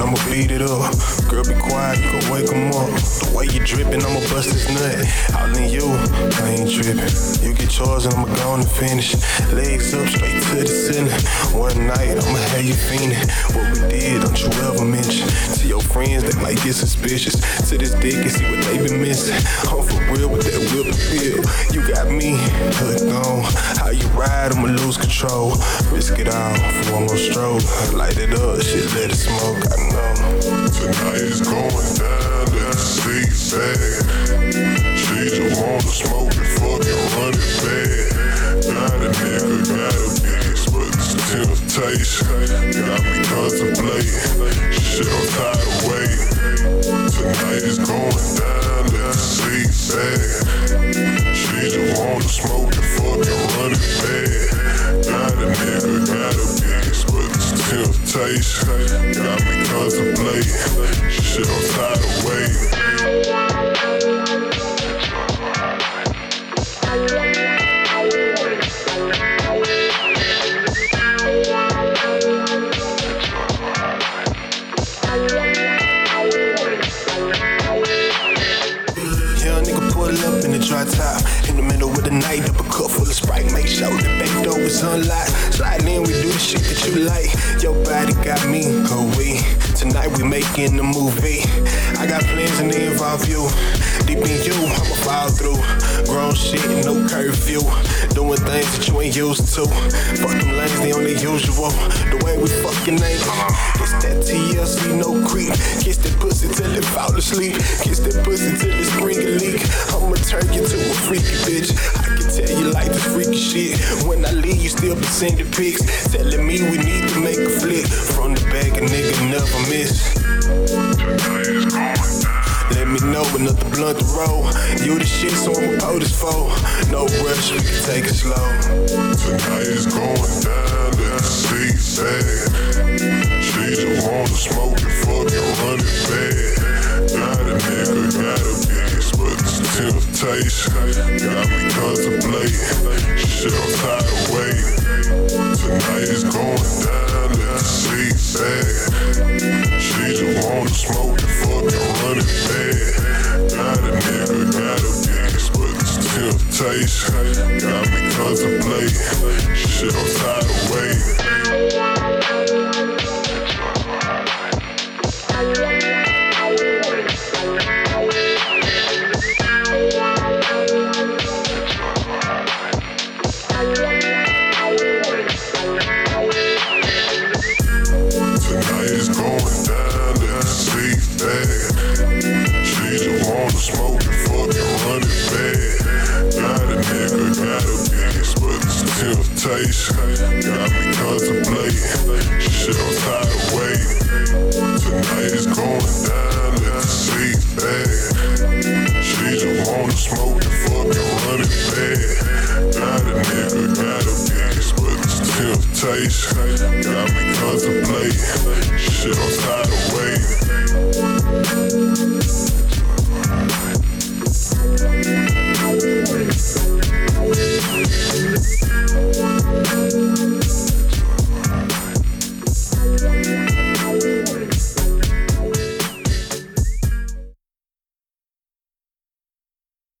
and I'ma beat it up dripping, I'ma bust this nut. All in you, I ain't tripping. You get yours and I'ma go on and finish. Legs up straight to the ceiling. One night, I'ma have you fiending. What we did, don't you ever mention. To your friends, they might get suspicious. To this dick and see what they been missing. I'm for real with that whip appeal. You got me hooked on. How you ride, I'ma lose control. Risk it all for one more stroke. Light it up, shit, let it smoke. I know. Tonight is going down, let the seat back. She just wanna smoke and fucking run it bad. Got a nigga, got a bitch, but it's temptation. Got me contemplating. Shit, I'm tired of waiting. Tonight is going down, let the seat back. She just wanna smoke and fucking run it bad. Temptation. Got me contemplating. Shit, I'm tired of waiting. The dry top. In the middle of the night, up a cup full of Sprite. Make sure the back door is unlocked. Slide in, we do the shit that you like. Your body got me, oh we. Tonight we making a movie. I got plans and they involve you. Deep in you, I'ma fall through. Grown shit, no curfew. Doing things that you ain't used to. Fuck them lanes, they on the usual. The way we fucking ain't. It's that TLC, no creep. Kiss that pussy till it fall asleep. Kiss that pussy till it spring a leak. Still be sending pics. Telling me we need to make a flick. From the bag, a nigga never miss. Let me know another blunt to roll. You the shit, so I'ma pour this for. No rush, we can take it slow. Tonight is going down, let the seat it's temptation. Got me contemplating. Shit, I'm tired of. Tonight is going down, let the seat back. She just wanna smoke and fucking run it bad. Got a nigga, got a bitch, but it's temptation. Got me contemplating. Shit, I'm tired temptation. Got me contemplating. Shit, of waiting. Tonight is going down, let the seat back. She just wanna smoke and fucking run it. Got a nigga, got a bitch, but it's temptation. Got me contemplating. Shit, I'm tired